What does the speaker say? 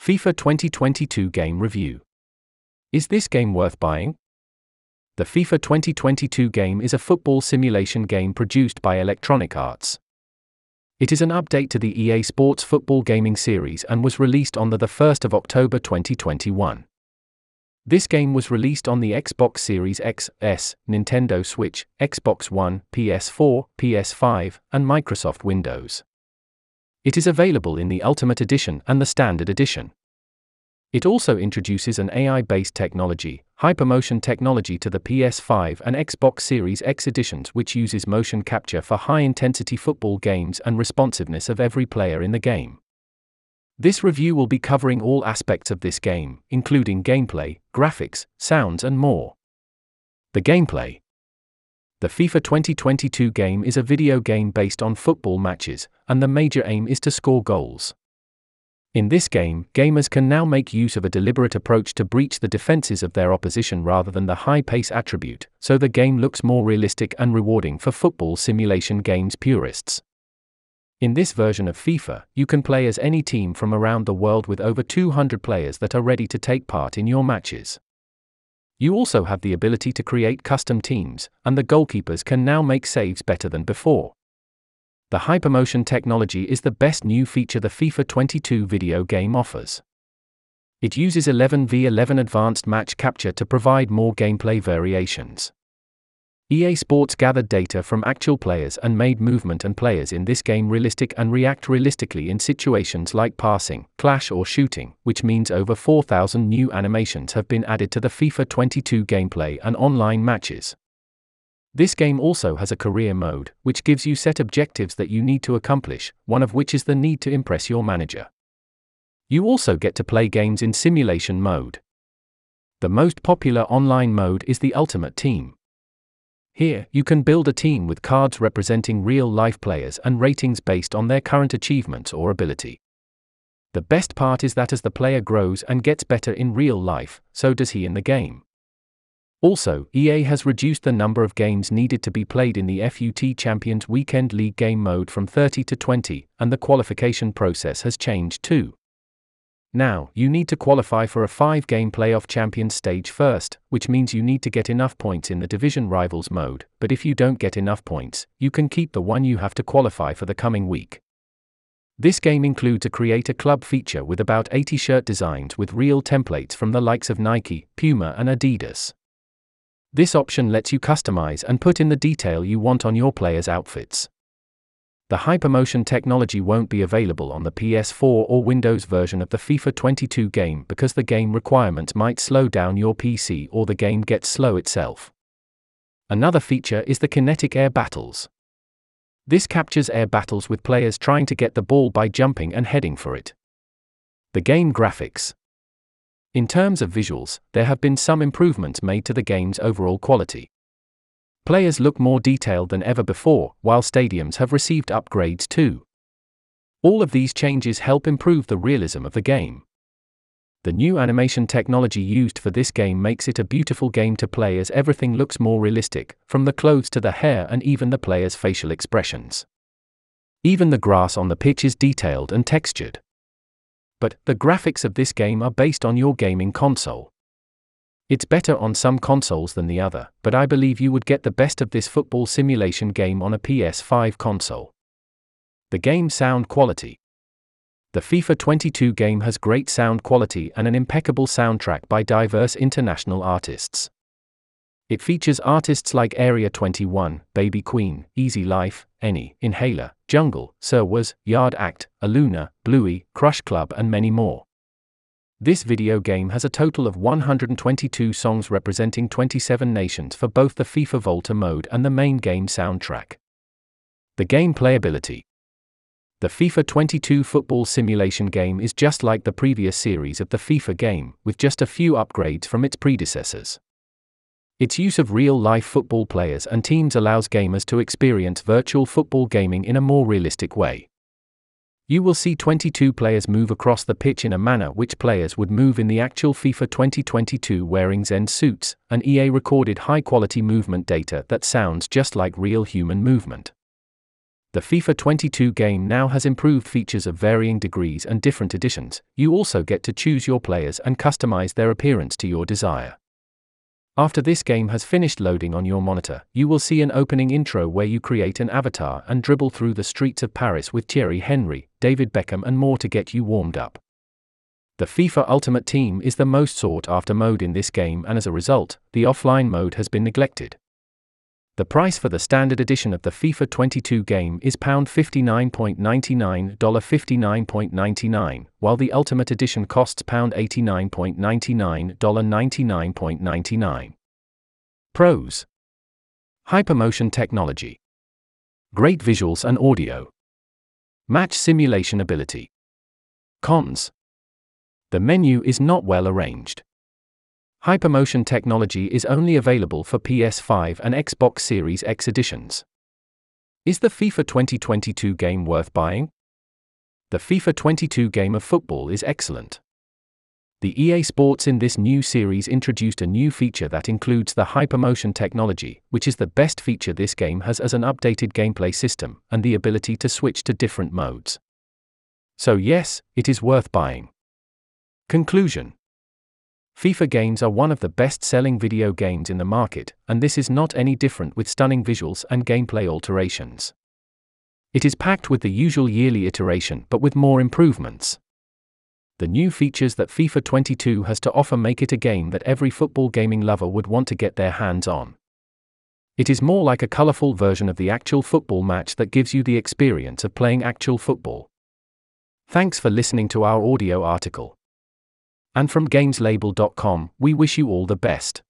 FIFA 2022 Game Review. Is this game worth buying? The FIFA 2022 game is a football simulation game produced by Electronic Arts. It is an update to the EA Sports football gaming series and was released on the 1st of October 2021. This game was released on the Xbox Series X, S, Nintendo Switch, Xbox One, PS4, PS5, and Microsoft Windows. It is available in the Ultimate Edition and the Standard Edition. It also introduces an AI based technology, Hypermotion technology, to the PS5 and Xbox Series X editions, which uses motion capture for high intensity football games and responsiveness of every player in the game. This review will be covering all aspects of this game, including gameplay, graphics, sounds, and more. The gameplay The FIFA 2022 game is a video game based on football matches, and the major aim is to score goals. In this game, gamers can now make use of a deliberate approach to breach the defenses of their opposition rather than the high pace attribute, so the game looks more realistic and rewarding for football simulation games purists. In this version of FIFA, you can play as any team from around the world with over 200 players that are ready to take part in your matches. You also have the ability to create custom teams, and the goalkeepers can now make saves better than before. The Hypermotion technology is the best new feature the FIFA 22 video game offers. It uses 11v11 advanced match capture to provide more gameplay variations. EA Sports gathered data from actual players and made movement and players in this game realistic and react realistically in situations like passing, clash, or shooting, which means over 4,000 new animations have been added to the FIFA 22 gameplay and online matches. This game also has a career mode, which gives you set objectives that you need to accomplish, one of which is the need to impress your manager. You also get to play games in simulation mode. The most popular online mode is the Ultimate Team. Here, you can build a team with cards representing real life players and ratings based on their current achievements or ability. The best part is that as the player grows and gets better in real life, so does he in the game. Also, EA has reduced the number of games needed to be played in the FUT Champions Weekend League game mode from 30 to 20, and the qualification process has changed too. Now, you need to qualify for a 5 game playoff champions stage first, which means you need to get enough points in the division rivals mode, but if you don't get enough points, you can keep the one you have to qualify for the coming week. This game includes a create a club feature with about 80 shirt designs with real templates from the likes of Nike, Puma, and Adidas. This option lets you customize and put in the detail you want on your players' outfits the Hypermotion technology won't be available on the PS4 or Windows version of the FIFA 22 game because the game requirements might slow down your PC or the game gets slow itself. Another feature is the kinetic air battles. This captures air battles with players trying to get the ball by jumping and heading for it. The game graphics. In terms of visuals, there have been some improvements made to the game's overall quality. Players look more detailed than ever before, while stadiums have received upgrades too. All of these changes help improve the realism of the game. The new animation technology used for this game makes it a beautiful game to play as everything looks more realistic, from the clothes to the hair and even the player's facial expressions. Even the grass on the pitch is detailed and textured. But the graphics of this game are based on your gaming console. It's better on some consoles than the other, but I believe you would get the best of this football simulation game on a PS5 console. The game sound quality. The FIFA 22 game has great sound quality and an impeccable soundtrack by diverse international artists. It features artists like Area 21, Baby Queen, Easy Life, Eni, Inhaler, Jungle, Sir Was, Yard Act, Aluna, Bluey, Crush Club, and many more. This video game has a total of 122 songs representing 27 nations for both the FIFA Volta mode and the main game soundtrack. The game playability. The FIFA 22 football simulation game is just like the previous series of the FIFA game, with just a few upgrades from its predecessors. Its use of real life football players and teams allows gamers to experience virtual football gaming in a more realistic way. You will see 22 players move across the pitch in a manner which players would move in the actual FIFA 2022 wearing Xsens suits, and EA recorded high quality movement data that sounds just like real human movement. The FIFA 22 game now has improved features of varying degrees and different editions. You also get to choose your players and customize their appearance to your desire. After this game has finished loading on your monitor, you will see an opening intro where you create an avatar and dribble through the streets of Paris with Thierry Henry, David Beckham, and more to get you warmed up. The FIFA Ultimate Team is the most sought after mode in this game, and as a result, the offline mode has been neglected. The price for the standard edition of the FIFA 22 game is £59.99, $59.99, while the Ultimate Edition costs £89.99, $99.99. Pros Hypermotion technology, great visuals and audio, match simulation ability. Cons The menu is not well arranged. Hypermotion technology is only available for PS5 and Xbox Series X editions. Is the FIFA 2022 game worth buying? The FIFA 22 game of football is excellent. The EA Sports in this new series introduced a new feature that includes the hypermotion technology, which is the best feature this game has as an updated gameplay system, and the ability to switch to different modes. So, yes, it is worth buying. Conclusion FIFA games are one of the best selling video games in the market, and this is not any different with stunning visuals and gameplay alterations. It is packed with the usual yearly iteration but with more improvements. The new features that FIFA 22 has to offer make it a game that every football gaming lover would want to get their hands on. It is more like a colorful version of the actual football match that gives you the experience of playing actual football. Thanks for listening to our audio article. And from gameslabel.com, we wish you all the best.